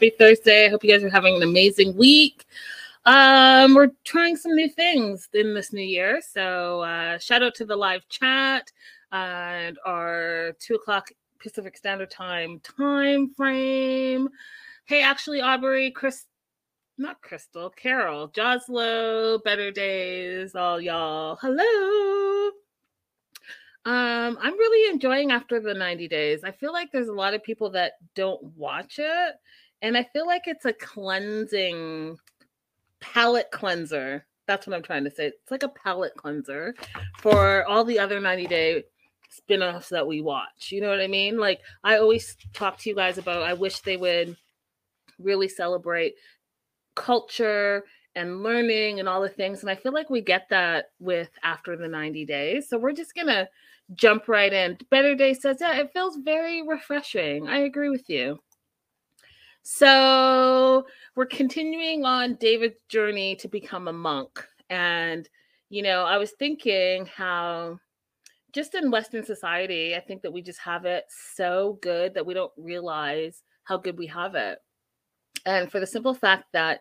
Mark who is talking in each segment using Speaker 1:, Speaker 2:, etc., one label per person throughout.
Speaker 1: Happy Thursday. I hope you guys are having an amazing week. Um, we're trying some new things in this new year. So uh shout out to the live chat and our two o'clock Pacific Standard Time time frame. Hey, actually, Aubrey, Chris, not Crystal, Carol, Joslo, Better Days, all y'all. Hello. Um, I'm really enjoying after the 90 days. I feel like there's a lot of people that don't watch it, and I feel like it's a cleansing palate cleanser. That's what I'm trying to say. It's like a palate cleanser for all the other 90 day spin-offs that we watch. You know what I mean? Like I always talk to you guys about I wish they would really celebrate culture and learning and all the things. And I feel like we get that with after the 90 days. So we're just gonna jump right in. Better Day says, yeah, it feels very refreshing. I agree with you. So we're continuing on David's journey to become a monk. And, you know, I was thinking how just in Western society, I think that we just have it so good that we don't realize how good we have it. And for the simple fact that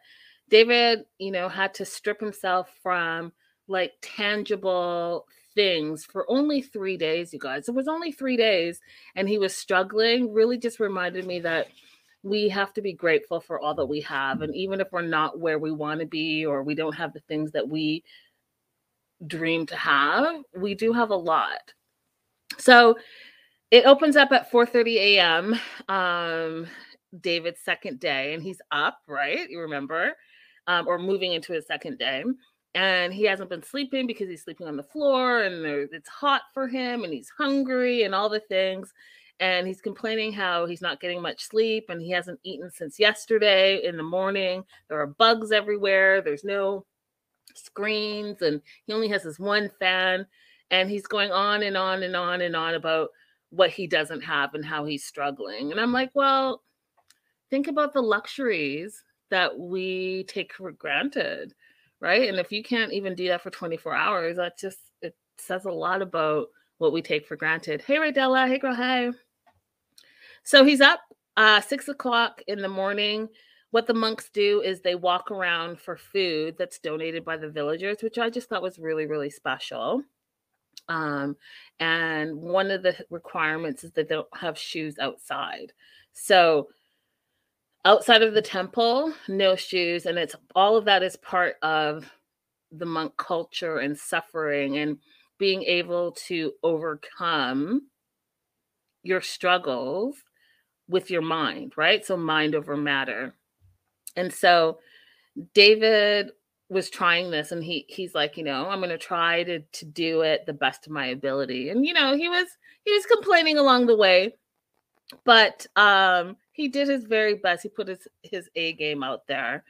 Speaker 1: David, you know, had to strip himself from like tangible things for only three days, you guys. It was only three days, and he was struggling, really just reminded me that we have to be grateful for all that we have. And even if we're not where we want to be or we don't have the things that we dream to have, we do have a lot. So it opens up at 4 30 a.m. Um, David's second day, and he's up, right? You remember? Um, or moving into his second day and he hasn't been sleeping because he's sleeping on the floor and it's hot for him and he's hungry and all the things and he's complaining how he's not getting much sleep and he hasn't eaten since yesterday in the morning there are bugs everywhere there's no screens and he only has this one fan and he's going on and on and on and on about what he doesn't have and how he's struggling and i'm like well think about the luxuries that we take for granted right? And if you can't even do that for 24 hours, that just it says a lot about what we take for granted. Hey, Radella. Hey, girl. Hey. So he's up uh, six o'clock in the morning. What the monks do is they walk around for food that's donated by the villagers, which I just thought was really, really special. Um, and one of the requirements is that they don't have shoes outside. So outside of the temple, no shoes, and it's all of that is part of the monk culture and suffering and being able to overcome your struggles with your mind, right? So mind over matter. And so David was trying this and he he's like, you know, I'm going to try to to do it the best of my ability. And you know, he was he was complaining along the way, but um he did his very best. He put his his A game out there,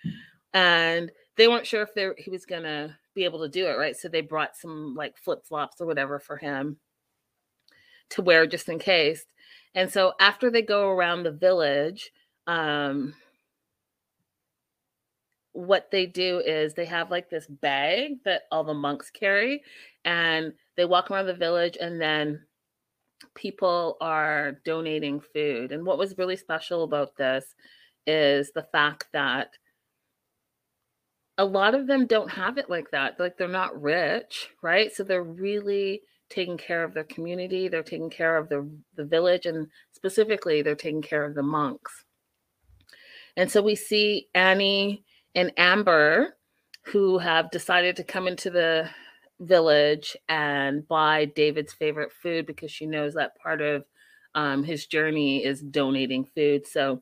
Speaker 1: and they weren't sure if they he was gonna be able to do it right. So they brought some like flip flops or whatever for him to wear just in case. And so after they go around the village, um, what they do is they have like this bag that all the monks carry, and they walk around the village, and then people are donating food. And what was really special about this is the fact that a lot of them don't have it like that. Like they're not rich, right? So they're really taking care of their community, they're taking care of the the village and specifically they're taking care of the monks. And so we see Annie and Amber who have decided to come into the village and buy David's favorite food because she knows that part of um, his journey is donating food. So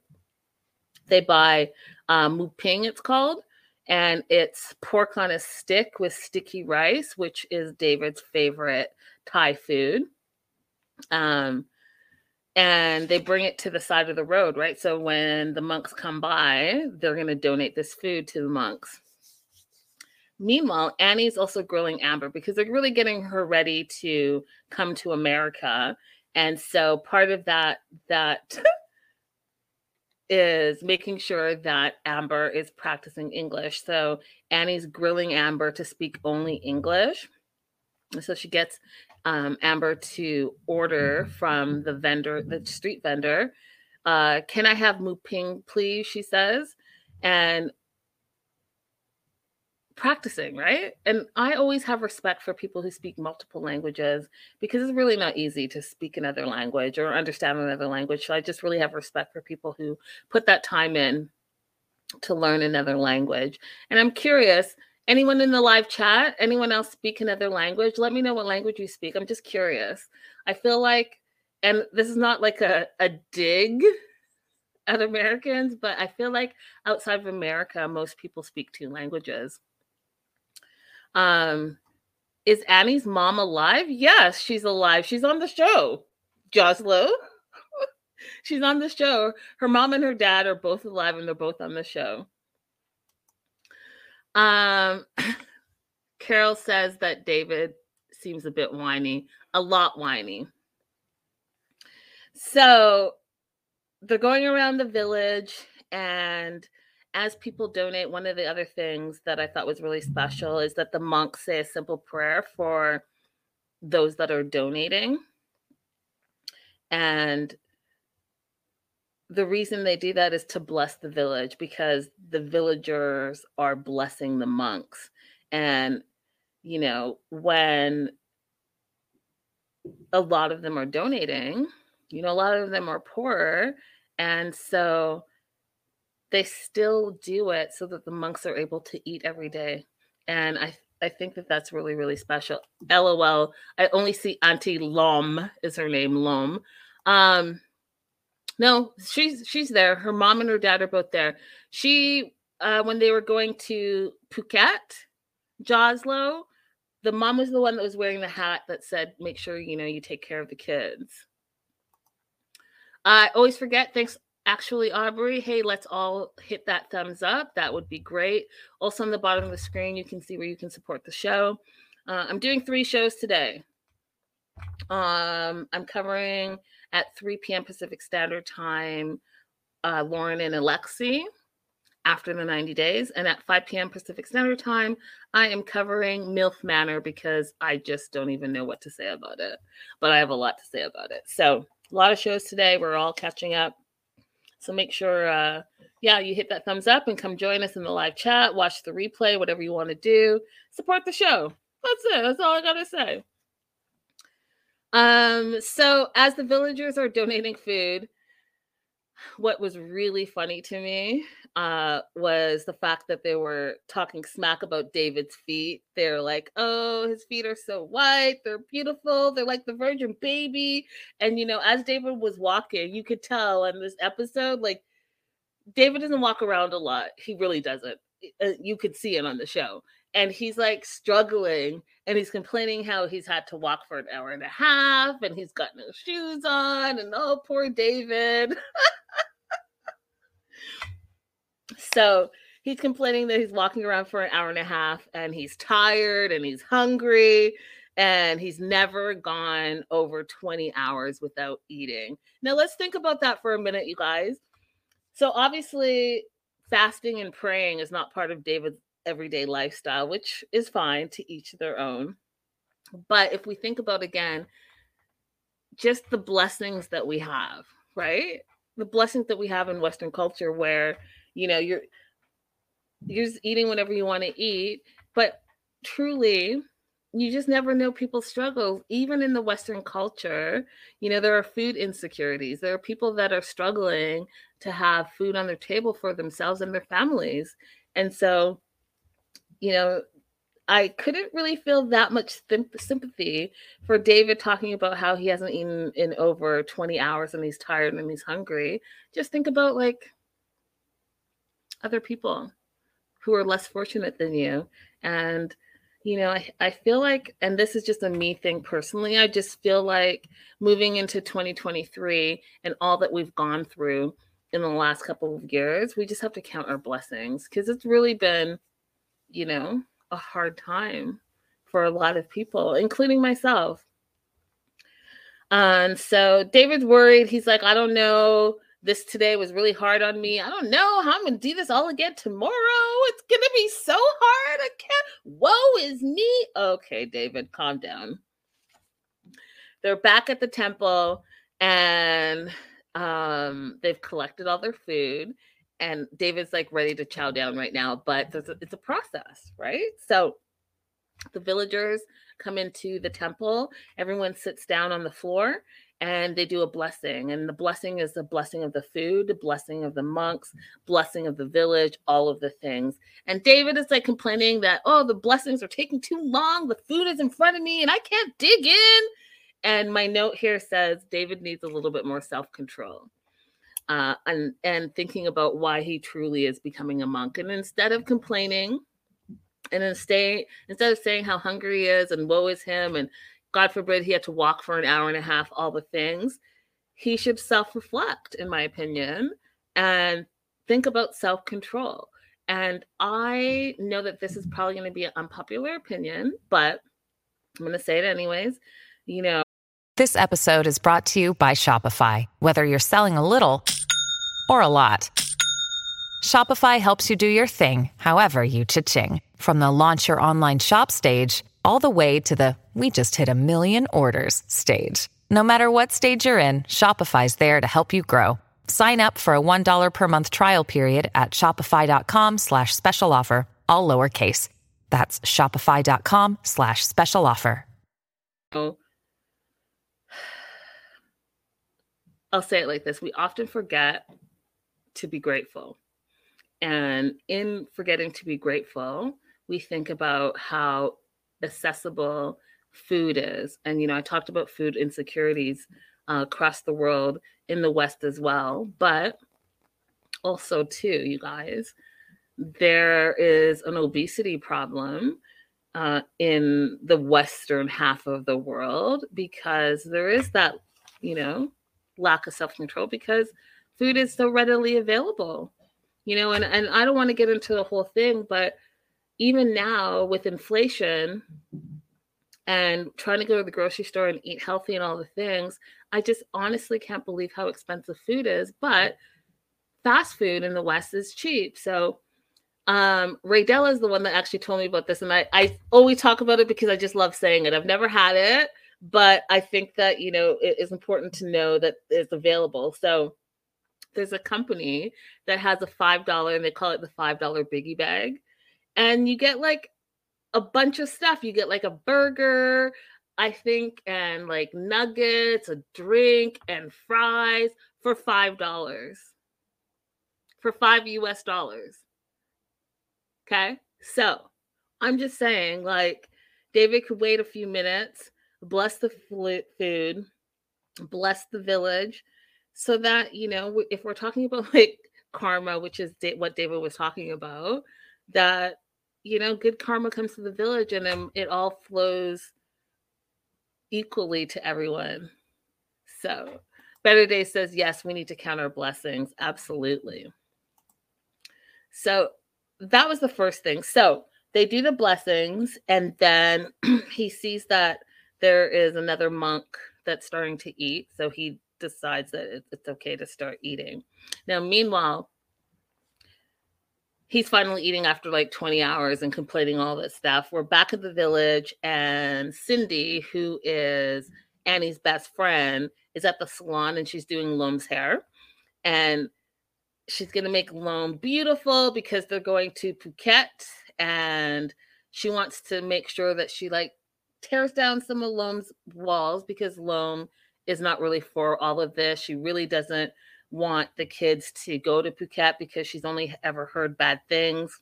Speaker 1: they buy um, muping, it's called, and it's pork on a stick with sticky rice, which is David's favorite Thai food. Um, and they bring it to the side of the road, right? So when the monks come by, they're going to donate this food to the monks. Meanwhile, Annie's also grilling Amber because they're really getting her ready to come to America. And so part of that that is making sure that Amber is practicing English. So Annie's grilling Amber to speak only English. So she gets um, Amber to order from the vendor, the street vendor. Uh, Can I have mu ping, please? She says. And practicing, right? And I always have respect for people who speak multiple languages because it's really not easy to speak another language or understand another language. So I just really have respect for people who put that time in to learn another language. And I'm curious, anyone in the live chat, anyone else speak another language? Let me know what language you speak. I'm just curious. I feel like, and this is not like a, a dig at Americans, but I feel like outside of America, most people speak two languages. Um, is Annie's mom alive? Yes, she's alive. She's on the show. Joslo. she's on the show. Her mom and her dad are both alive and they're both on the show. Um Carol says that David seems a bit whiny, a lot whiny. So they're going around the village and as people donate, one of the other things that I thought was really special is that the monks say a simple prayer for those that are donating. And the reason they do that is to bless the village because the villagers are blessing the monks. And, you know, when a lot of them are donating, you know, a lot of them are poor. And so, they still do it so that the monks are able to eat every day. And I I think that that's really really special. LOL. I only see Auntie Lom is her name Lom. Um no, she's she's there. Her mom and her dad are both there. She uh when they were going to Phuket, Joslo, the mom was the one that was wearing the hat that said, make sure you know you take care of the kids. I always forget. Thanks actually, Aubrey, hey, let's all hit that thumbs up. That would be great. Also, on the bottom of the screen, you can see where you can support the show. Uh, I'm doing three shows today. Um, I'm covering at 3 p.m. Pacific Standard Time, uh, Loren and Alexei after the 90 days. And at 5 p.m. Pacific Standard Time, I am covering MILF Manor because I just don't even know what to say about it. But I have a lot to say about it. So, a lot of shows today. We're all catching up. So make sure, uh, yeah, you hit that thumbs up and come join us in the live chat, watch the replay, whatever you want to do. Support the show. That's it. That's all I got to say. Um, so as the villagers are donating food, what was really funny to me uh, was the fact that they were talking smack about David's feet. They're like, oh, his feet are so white. They're beautiful. They're like the virgin baby. And, you know, as David was walking, you could tell in this episode, like, David doesn't walk around a lot. He really doesn't. Uh, you could see it on the show. And he's like struggling and he's complaining how he's had to walk for an hour and a half and he's got no shoes on. And oh, poor David. So he's complaining that he's walking around for an hour and a half and he's tired and he's hungry and he's never gone over 20 hours without eating. Now, let's think about that for a minute, you guys. So, obviously, fasting and praying is not part of David's everyday lifestyle, which is fine to each their own. But if we think about again, just the blessings that we have, right? The blessings that we have in Western culture where you know you're you're just eating whatever you want to eat but truly you just never know people's struggles. Even in the western culture you know there are food insecurities. There are people that are struggling to have food on their table for themselves and their families. And so you know I couldn't really feel that much sympathy for David talking about how he hasn't eaten in over 20 hours and he's tired and he's hungry. Just think about like other people who are less fortunate than you and you know, I, I feel like, and this is just a me thing personally, I just feel like moving into 2023 and all that we've gone through in the last couple of years, we just have to count our blessings because it's really been, you know, a hard time for a lot of people, including myself. And so David's worried. He's like, I don't know. This today was really hard on me. I don't know how I'm to do this all again tomorrow. It's to be so hard. I can't. Woe is me. Okay, David, calm down. They're back at the temple and um, they've collected all their food. And David's like ready to chow down right now, but a, it's a process, right? So the villagers come into the temple, everyone sits down on the floor and they do a blessing. And the blessing is the blessing of the food, the blessing of the monks, blessing of the village, all of the things. And David is like complaining that, oh, the blessings are taking too long. The food is in front of me and I can't dig in. And my note here says David needs a little bit more self control. Uh, and and thinking about why he truly is becoming a monk, and instead of complaining, and instead instead of saying how hungry he is and woe is him and god forbid he had to walk for an hour and a half all the things. He should self-reflect in my opinion and think about self-control. And i know that this is probably going to be an unpopular opinion but i'm going to say it anyways you know.
Speaker 2: This episode is brought to you by shopify. Whether you're selling a little or a lot shopify helps you do your thing however you cha-ching. From the launch your online shop stage all the way to the we just hit a million orders stage. No matter what stage you're in, Shopify's there to help you grow. Sign up for a $1 per month trial period at shopify.com slash special offer, all lowercase. That's shopify.com slash special offer.
Speaker 1: I'll say it like this. We often forget to be grateful. And in forgetting to be grateful, we think about how accessible food is. And, you know, I talked about food insecurities uh, across the world in the West as well. But also, too, you guys, there is an obesity problem uh, in the Western half of the world because there is that, you know, lack of self control because food is so readily available. You know, and, and I don't want to get into the whole thing, but even now with inflation and trying to go to the grocery store and eat healthy and all the things, I just honestly can't believe how expensive food is. But fast food in the West is cheap. So um Ray Della is the one that actually told me about this. And I, I always talk about it because I just love saying it. I've never had it, but I think that you know it is important to know that it's available. So there's a company that has a five dollar and they call it the five dollar biggie bag and you get like a bunch of stuff. You get like a burger, I think, and like nuggets, a drink, and fries for five dollars. For five US dollars. Okay. So I'm just saying, like, David could wait a few minutes, bless the food, bless the village, so that, you know, if we're talking about like karma, which is what David was talking about, that you know, good karma comes to the village and then it all flows equally to everyone. So, Better Day says, yes, we need to count our blessings. Absolutely. So, that was the first thing. So, they do the blessings, and then he sees that there is another monk that's starting to eat. So, he decides that it's okay to start eating. Now, meanwhile, he's finally eating after like 20 hours and completing all this stuff. We're back at the village, and Cindy, who is Annie's best friend, is at the salon and she's doing Loam's hair. And she's going to make Loam beautiful because they're going to Phuket. And she wants to make sure that she like tears down some of Loam's walls because Loam is not really for all of this. She really doesn't want the kids to go to Phuket because she's only ever heard bad things.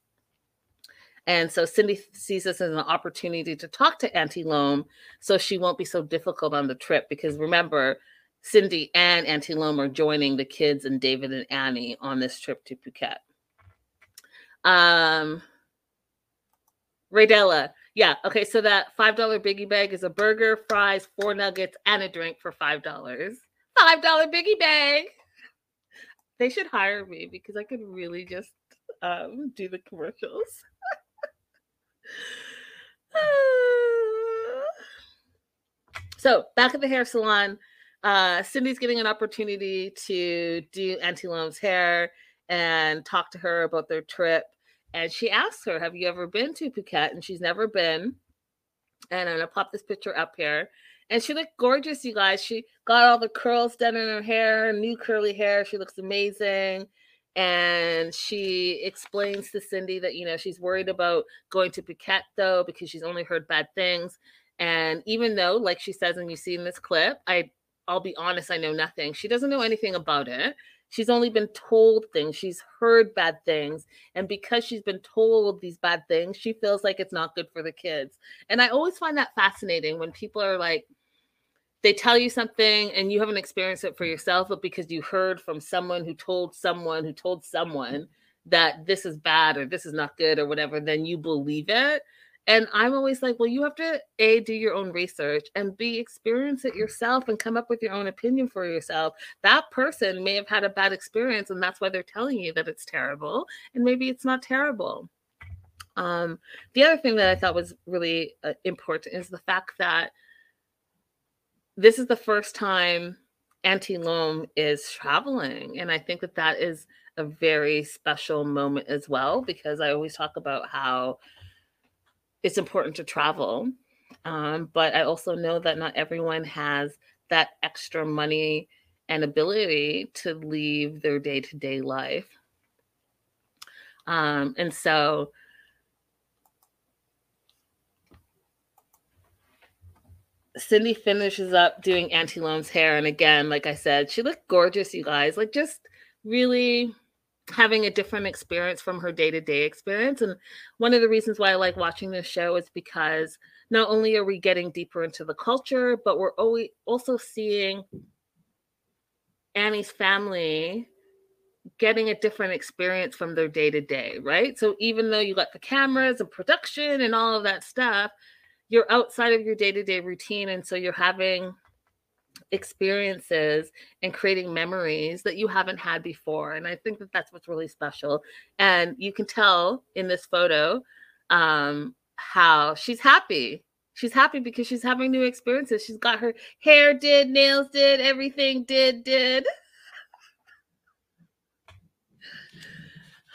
Speaker 1: And so Cindy sees this as an opportunity to talk to Auntie Loam so she won't be so difficult on the trip. Because remember, Cindy and Auntie Loam are joining the kids and David and Annie on this trip to Phuket. Um, Raydella, Yeah. Okay. So that five dollar biggie bag is a burger, fries, four nuggets, and a drink for five dollars. Five dollar biggie bag. They should hire me because I could really just um, do the commercials. so back at the hair salon, uh, Cindy's getting an opportunity to do Auntie Loam's hair and talk to her about their trip. And she asks her, Have you ever been to Phuket? And she's never been. And I'm gonna pop this picture up here. And she looked gorgeous, you guys. She got all the curls done in her hair, new curly hair. She looks amazing. And she explains to Cindy that, you know, she's worried about going to Phuket though, because she's only heard bad things. And even though, like she says, and you see in this clip, I I'll be honest, I know nothing. She doesn't know anything about it. She's only been told things. She's heard bad things. And because she's been told these bad things, she feels like it's not good for the kids. And I always find that fascinating when people are like, they tell you something and you haven't experienced it for yourself, but because you heard from someone who told someone who told someone that this is bad or this is not good or whatever, then you believe it. And I'm always like, well, you have to A, do your own research and B, experience it yourself and come up with your own opinion for yourself. That person may have had a bad experience and that's why they're telling you that it's terrible. And maybe it's not terrible. Um, the other thing that I thought was really uh, important is the fact that this is the first time Auntie Loam is traveling. And I think that that is a very special moment as well, because I always talk about how it's important to travel. Um, but I also know that not everyone has that extra money and ability to leave their day to day life. Um, and so, Cindy finishes up doing Auntie Loam's hair. And again, like I said, she looked gorgeous, you guys. Like, just really having a different experience from her day-to-day experience and one of the reasons why i like watching this show is because not only are we getting deeper into the culture but we're always also seeing annie's family getting a different experience from their day-to-day right so even though you got the cameras and production and all of that stuff you're outside of your day-to-day routine and so you're having experiences and creating memories that you haven't had before. And I think that that's what's really special. And you can tell in this photo um, how she's happy. She's happy because she's having new experiences. She's got her hair did, nails did, everything did, did.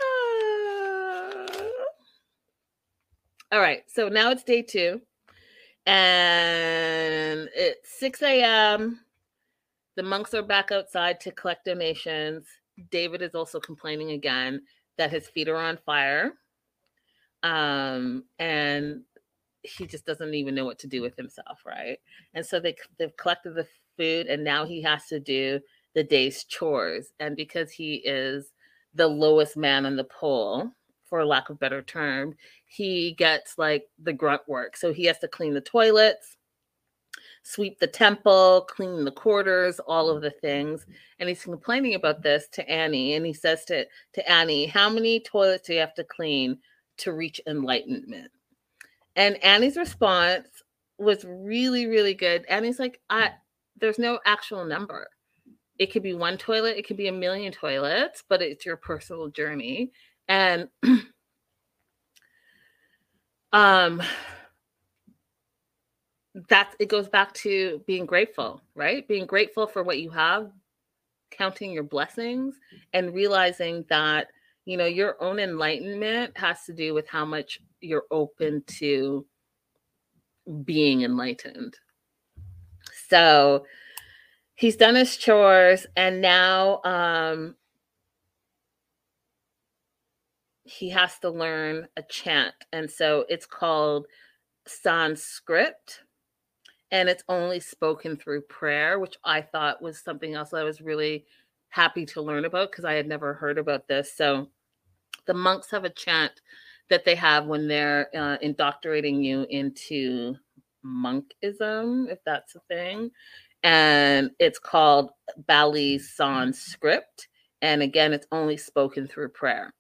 Speaker 1: All right, so now it's day two and it's 6 a.m. The monks are back outside to collect donations. David is also complaining again that his feet are on fire. Um, and he just doesn't even know what to do with himself, right? And so they they've collected the food, and now he has to do the day's chores. And because he is the lowest man on the pole, for lack of better term, he gets like the grunt work. So he has to clean the toilets, sweep the temple, clean the quarters, all of the things. And he's complaining about this to Annie. And he says to, to Annie, How many toilets do you have to clean to reach enlightenment? And Annie's response was really, really good. Annie's like, I there's no actual number. It could be one toilet, it could be a million toilets, but it's your personal journey. And um that's it goes back to being grateful, right? Being grateful for what you have, counting your blessings and realizing that you know your own enlightenment has to do with how much you're open to being enlightened. So he's done his chores and now um he has to learn a chant. And so it's called Sanskrit and it's only spoken through prayer, which I thought was something else that I was really happy to learn about because I had never heard about this. So the monks have a chant that they have when they're uh, indoctrinating you into monkism, if that's a thing. And it's called Bali Sanskrit. And again, it's only spoken through prayer.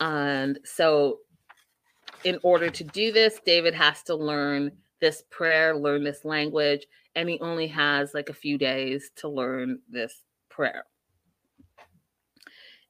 Speaker 1: And so in order to do this, David has to learn this prayer, learn this language, and he only has like a few days to learn this prayer.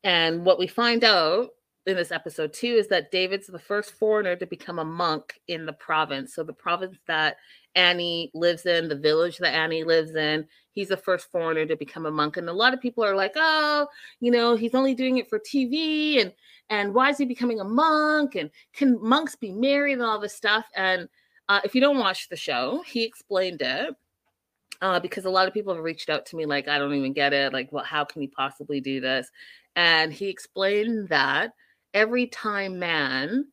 Speaker 1: And what we find out in this episode too is that David's the first foreigner to become a monk in the province. So the province that Annie lives in, the village that Annie lives in, he's the first foreigner to become a monk. And a lot of people are like, "Oh, you know, he's only doing it for TV and and why is he becoming a monk and can monks be married and all this stuff?" And uh, if you don't watch the show, he explained it. Uh, because a lot of people have reached out to me like, I don't even get it. Like, well, how can he possibly do this? And he explained that every time man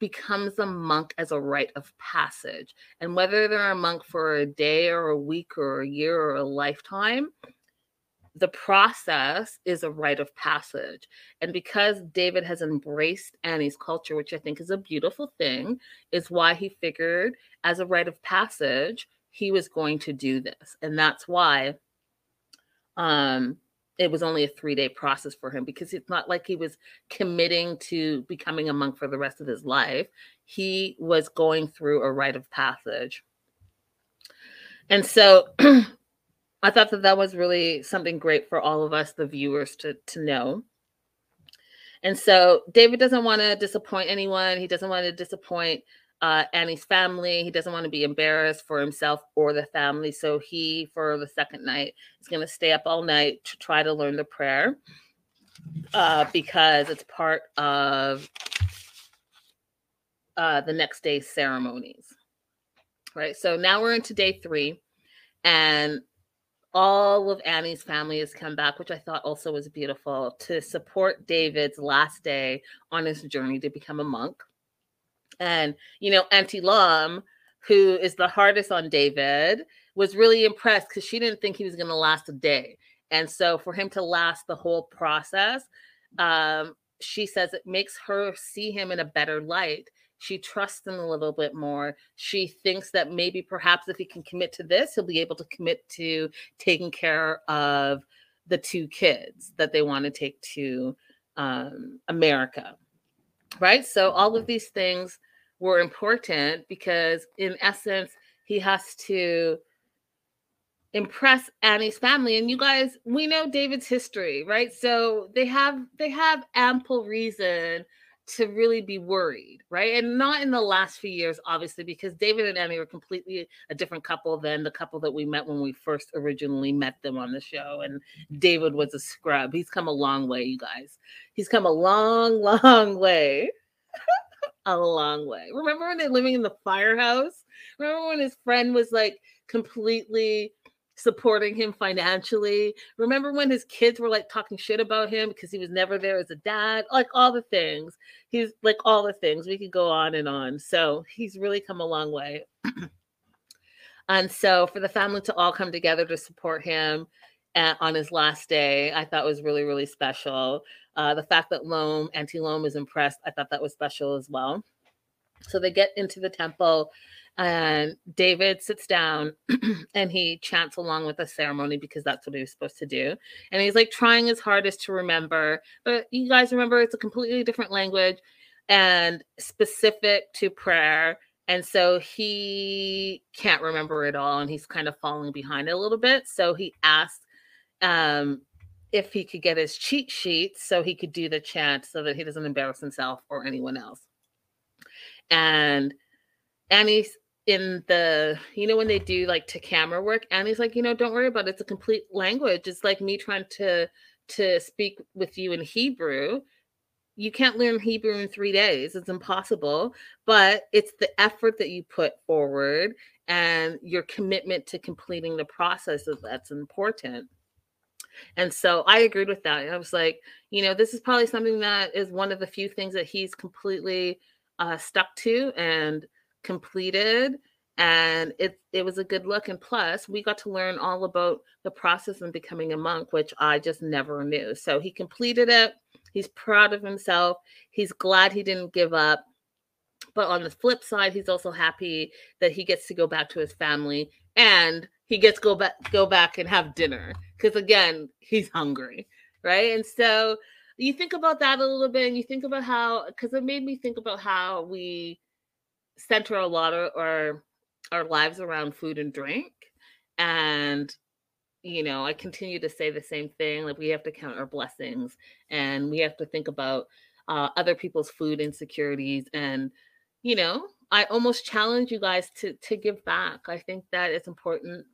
Speaker 1: becomes a monk as a rite of passage. And whether they're a monk for a day or a week or a year or a lifetime, the process is a rite of passage. And because David has embraced Annie's culture, which I think is a beautiful thing, is why he figured as a rite of passage, he was going to do this. And that's why um it was only a three day process for him because it's not like he was committing to becoming a monk for the rest of his life. He was going through a rite of passage. And so I thought that that was really something great for all of us, the viewers, to, to know. And so David doesn't want to disappoint anyone. He doesn't want to disappoint uh, Annie's family. He doesn't want to be embarrassed for himself or the family. So he, for the second night, is going to stay up all night to try to learn the prayer uh, because it's part of uh, the next day's ceremonies. Right. So now we're into day three, and all of Annie's family has come back, which I thought also was beautiful to support David's last day on his journey to become a monk. And, you know, Auntie Lum, who is the hardest on David, was really impressed because she didn't think he was going to last a day. And so for him to last the whole process, um, she says it makes her see him in a better light. She trusts him a little bit more. She thinks that maybe perhaps if he can commit to this, he'll be able to commit to taking care of the two kids that they want to take to um, America. Right. So all of these things were important because in essence he has to impress Annie's family. And you guys we know David's history right? So they have they have ample reason to really be worried right? And not in the last few years obviously because David and Annie were completely a different couple than the couple that we met when we first originally met them on the show. And David was a scrub. He's come a long way you guys. He's come a long long way a long way. Remember when they're living in the firehouse? Remember when his friend was like completely supporting him financially? Remember when his kids were like talking shit about him because he was never there as a dad? Like all the things. He's like all the things. We could go on and on. So he's really come a long way. and so for the family to all come together to support him at, on his last day, I thought was really, really special. Uh, the fact that Loam, Auntie Loam is impressed, I thought that was special as well. So they get into the temple, and David sits down and he chants along with the ceremony because that's what he was supposed to do. And he's like trying his hardest to remember, but you guys remember it's a completely different language and specific to prayer. And so he can't remember it all and he's kind of falling behind a little bit. So he asked um, if he could get his cheat sheet so he could do the chant so that he doesn't embarrass himself or anyone else. And Annie's in the, you know, when they do like to camera work, Annie's like, you know, don't worry about it. It's a complete language. It's like me trying to to speak with you in Hebrew. You can't learn Hebrew in three days. It's impossible. But it's the effort that you put forward and your commitment to completing the process that's important. And so I agreed with that. I was like, you know, this is probably something that is one of the few things that he's completely uh, stuck to and completed. And it it was a good look. And plus, we got to learn all about the process of becoming a monk, which I just never knew. So he completed it. He's proud of himself. He's glad he didn't give up. But on the flip side, he's also happy that he gets to go back to his family and he gets go back go back and have dinner because again he's hungry right? And so you think about that a little bit and you think about how because it made me think about how we center a lot of our our lives around food and drink. And you know i continue to say the same thing like we have to count our blessings and we have to think about uh, other people's food insecurities. And you know i almost challenge you guys to to give back. I think that it's important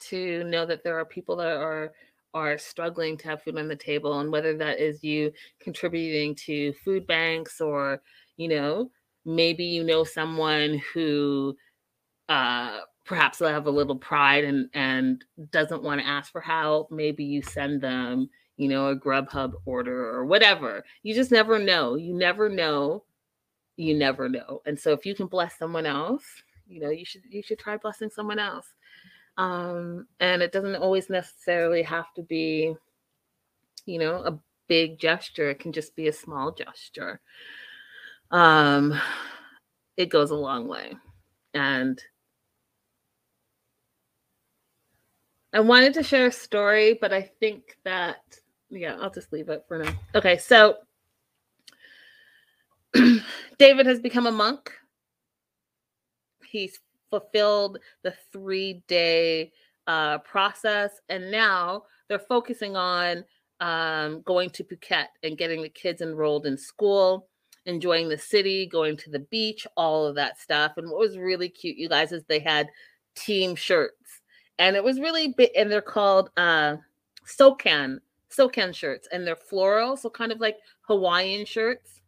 Speaker 1: to know that there are people that are are struggling to have food on the table and whether that is you contributing to food banks or you know maybe you know someone who uh perhaps they have a little pride and and doesn't want to ask for help maybe you send them you know a grubhub order or whatever. You just never know. You never know. You never know. And so if you can bless someone else you know you should you should try blessing someone else um and it doesn't always necessarily have to be you know a big gesture it can just be a small gesture um it goes a long way and I wanted to share a story, but I think that, yeah, I'll just leave it for now. Okay, so David has become a monk. He's fulfilled the three day uh, process, and now they're focusing on um, going to Phuket and getting the kids enrolled in school, enjoying the city, going to the beach, all of that stuff. And what was really cute, you guys, is they had team shirts and it was really big and they're called uh socan socan shirts and they're floral so kind of like hawaiian shirts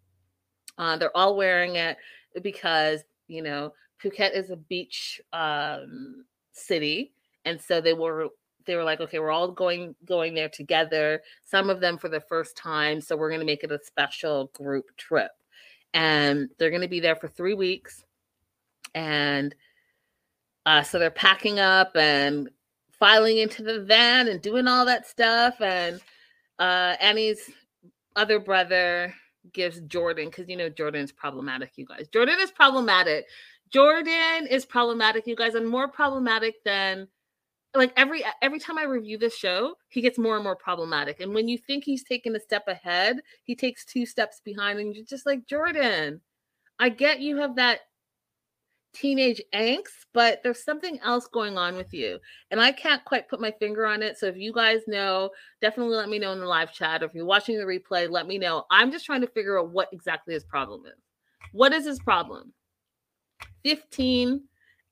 Speaker 1: uh they're all wearing it because you know phuket is a beach um city and so they were they were like okay we're all going going there together some of them for the first time so we're going to make it a special group trip and they're going to be there for three weeks and uh, so they're packing up and filing into the van and doing all that stuff. And uh, Annie's other brother gives Jordan, because you know Jordan is problematic, you guys. Jordan is problematic. Jordan is problematic, you guys, and more problematic than like every every time I review this show, he gets more and more problematic. And when you think he's taken a step ahead, he takes two steps behind, and you're just like Jordan. I get you have that teenage angst, but there's something else going on with you. And I can't quite put my finger on it. So if you guys know, definitely let me know in the live chat. Or if you're watching the replay, let me know. I'm just trying to figure out what exactly his problem is. What is his problem? 15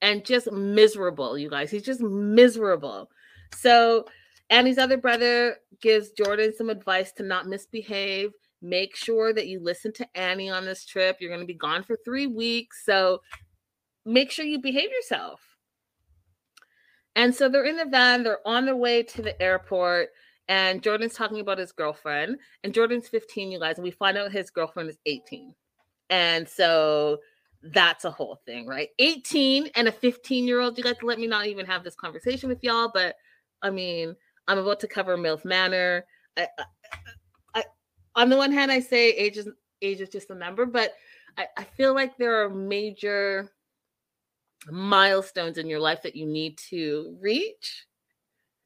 Speaker 1: and just miserable, you guys. He's just miserable. So Annie's other brother gives Jordan some advice to not misbehave. Make sure that you listen to Annie on this trip. You're going to be gone for three weeks. So make sure you behave yourself. And so they're in the van, they're on their way to the airport, and Jordan's talking about his girlfriend. And Jordan's 15, you guys, and we find out his girlfriend is 18. And so that's a whole thing, right? 18 and a 15 year old. You guys let me not even have this conversation with y'all, but I mean, I'm about to cover MILF Manor. I, I, I, on the one hand, I say age is age is just a number, but I, I feel like there are major milestones in your life that you need to reach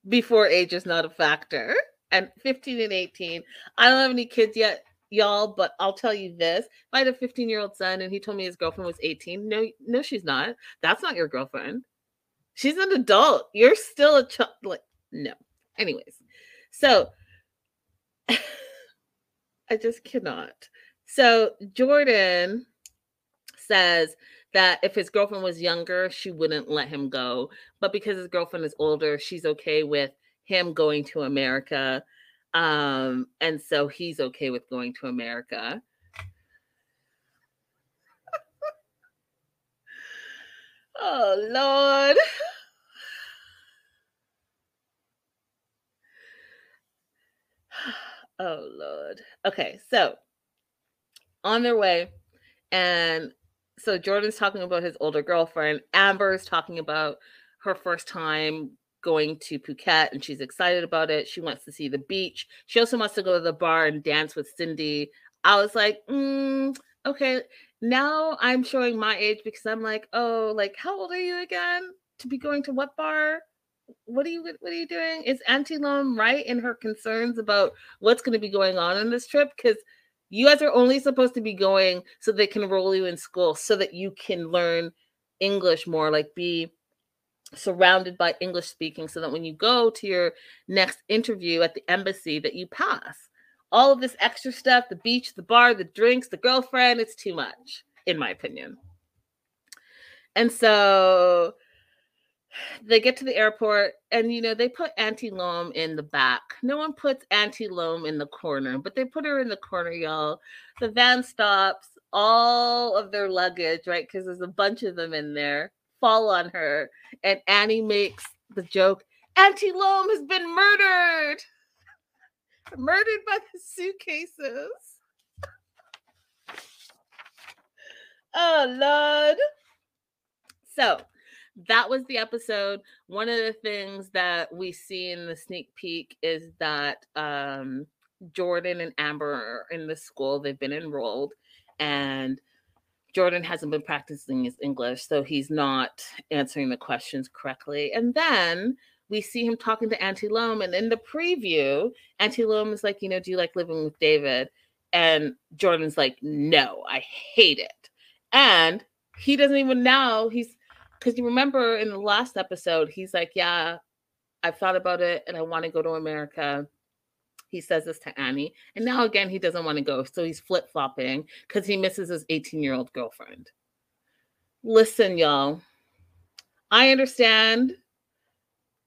Speaker 1: before age is not a factor. And 15 and 18, I don't have any kids yet, y'all, but I'll tell you this. I had a 15 year old son and he told me his girlfriend was 18, no, no, she's not. That's not your girlfriend. She's an adult. You're still a child. Like, no. Anyways, so I just cannot. So Jordan says that if his girlfriend was younger, she wouldn't let him go. But because his girlfriend is older, she's okay with him going to America. Um, and so he's okay with going to America. oh, Lord. oh, Lord. Okay, so on their way, and so Jordan's talking about his older girlfriend. Amber's talking about her first time going to Phuket and she's excited about it. She wants to see the beach. She also wants to go to the bar and dance with Cindy. I was like, mm, okay, now I'm showing my age because I'm like, oh, like, how old are you again to be going to what bar? what are you what are you doing? Is Auntie Lom right in her concerns about what's going to be going on in this trip? Because you guys are only supposed to be going so they can enroll you in school so that you can learn English more, like be surrounded by English speaking, so that when you go to your next interview at the embassy, that you pass. All of this extra stuff, the beach, the bar, the drinks, the girlfriend, it's too much, in my opinion. And so they get to the airport and you know they put Auntie Loam in the back no one puts Auntie Loam in the corner but they put her in the corner y'all the van stops all of their luggage right because there's a bunch of them in there fall on her and annie makes the joke auntie Loam has been murdered murdered by the suitcases oh lord so that was the episode. One of the things that we see in the sneak peek is that um, Jordan and Amber are in the school. They've been enrolled, and Jordan hasn't been practicing his English, so he's not answering the questions correctly. And then we see him talking to Auntie Lom, and in the preview, Auntie Lom is like, you know, do you like living with David? And Jordan's like, no, I hate it. And he doesn't even know he's because you remember in the last episode, he's like, Yeah, I've thought about it and I want to go to America. He says this to Annie. And now again, he doesn't want to go. So he's flip flopping because he misses his 18 year old girlfriend. Listen, y'all, I understand.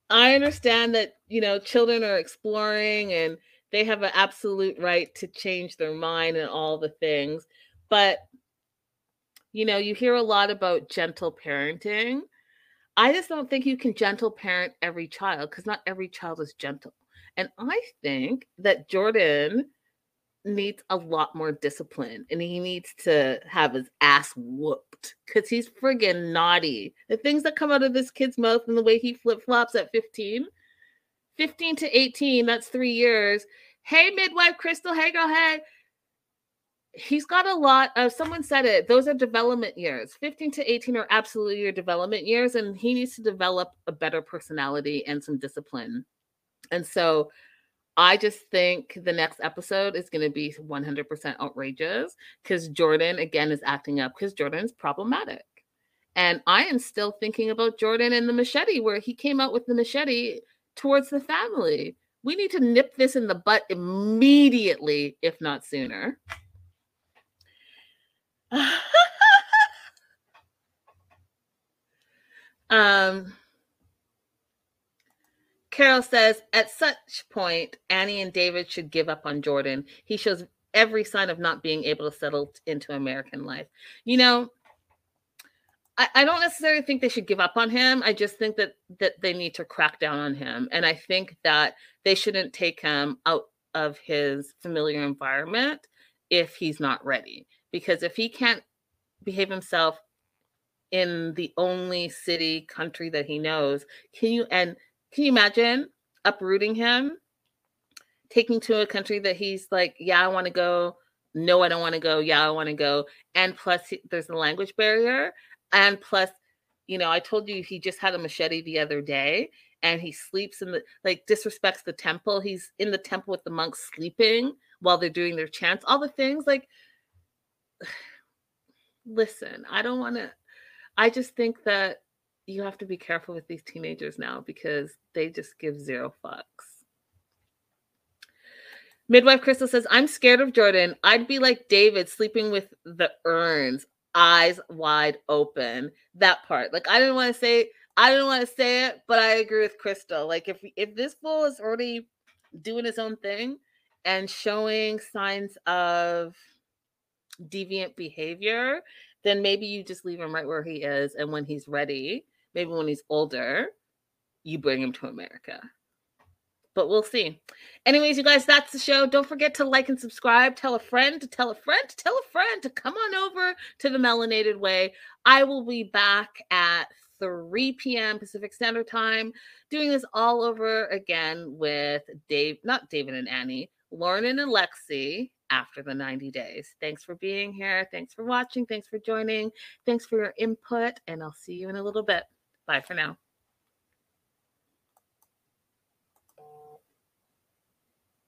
Speaker 1: I understand that, you know, children are exploring and they have an absolute right to change their mind and all the things. But you know, you hear a lot about gentle parenting. I just don't think you can gentle parent every child because not every child is gentle. And I think that Jordan needs a lot more discipline and he needs to have his ass whooped because he's friggin' naughty. The things that come out of this kid's mouth and the way he flip flops at 15, 15 to 18, that's three years. Hey, midwife Crystal, hey, girl, hey he's got a lot of someone said it those are development years 15 to 18 are absolutely your development years and he needs to develop a better personality and some discipline and so i just think the next episode is going to be 100% outrageous because jordan again is acting up because jordan's problematic. And i am still thinking about jordan and the machete where he came out with the machete towards the family. We need to nip this in the butt immediately if not sooner. Um, Carol says, at such point, Annie and David should give up on Jordan. He shows every sign of not being able to settle into American life. You know, I, I don't necessarily think they should give up on him. I just think that that they need to crack down on him. And I think that they shouldn't take him out of his familiar environment if he's not ready. Because if he can't behave himself in the only city country that he knows can you and can you imagine uprooting him? Taking to a country that he's like yeah i want to go. No i don't want to go. Yeah i want to go. And plus there's a language barrier. And plus you know i told you he just had a machete the other day and he sleeps in the like disrespects the temple. He's in the temple with the monks sleeping while they're doing their chants. All the things like listen, I don't want to, I just think that you have to be careful with these teenagers now because they just give zero fucks. Midwife Crystal says, I'm scared of Jordan. I'd be like David sleeping with the urns, eyes wide open. That part. Like, I didn't want to say, I didn't want to say it, but I agree with Crystal. Like, if if this fool is already doing his own thing and showing signs of deviant behavior, then maybe you just leave him right where he is. And when he's ready, maybe when he's older, you bring him to America. But we'll see. Anyways, you guys, that's the show. Don't forget to like and subscribe. Tell a friend to tell a friend to tell a friend to come on over to the Melanated Way. I will be back at 3 p.m. Pacific Standard Time, doing this all over again with Dave, not David and Annie, Loren and Alexei after the 90 days. Thanks for being here. Thanks for watching. Thanks for joining. Thanks for your input. And I'll see you in a little bit. Bye for now.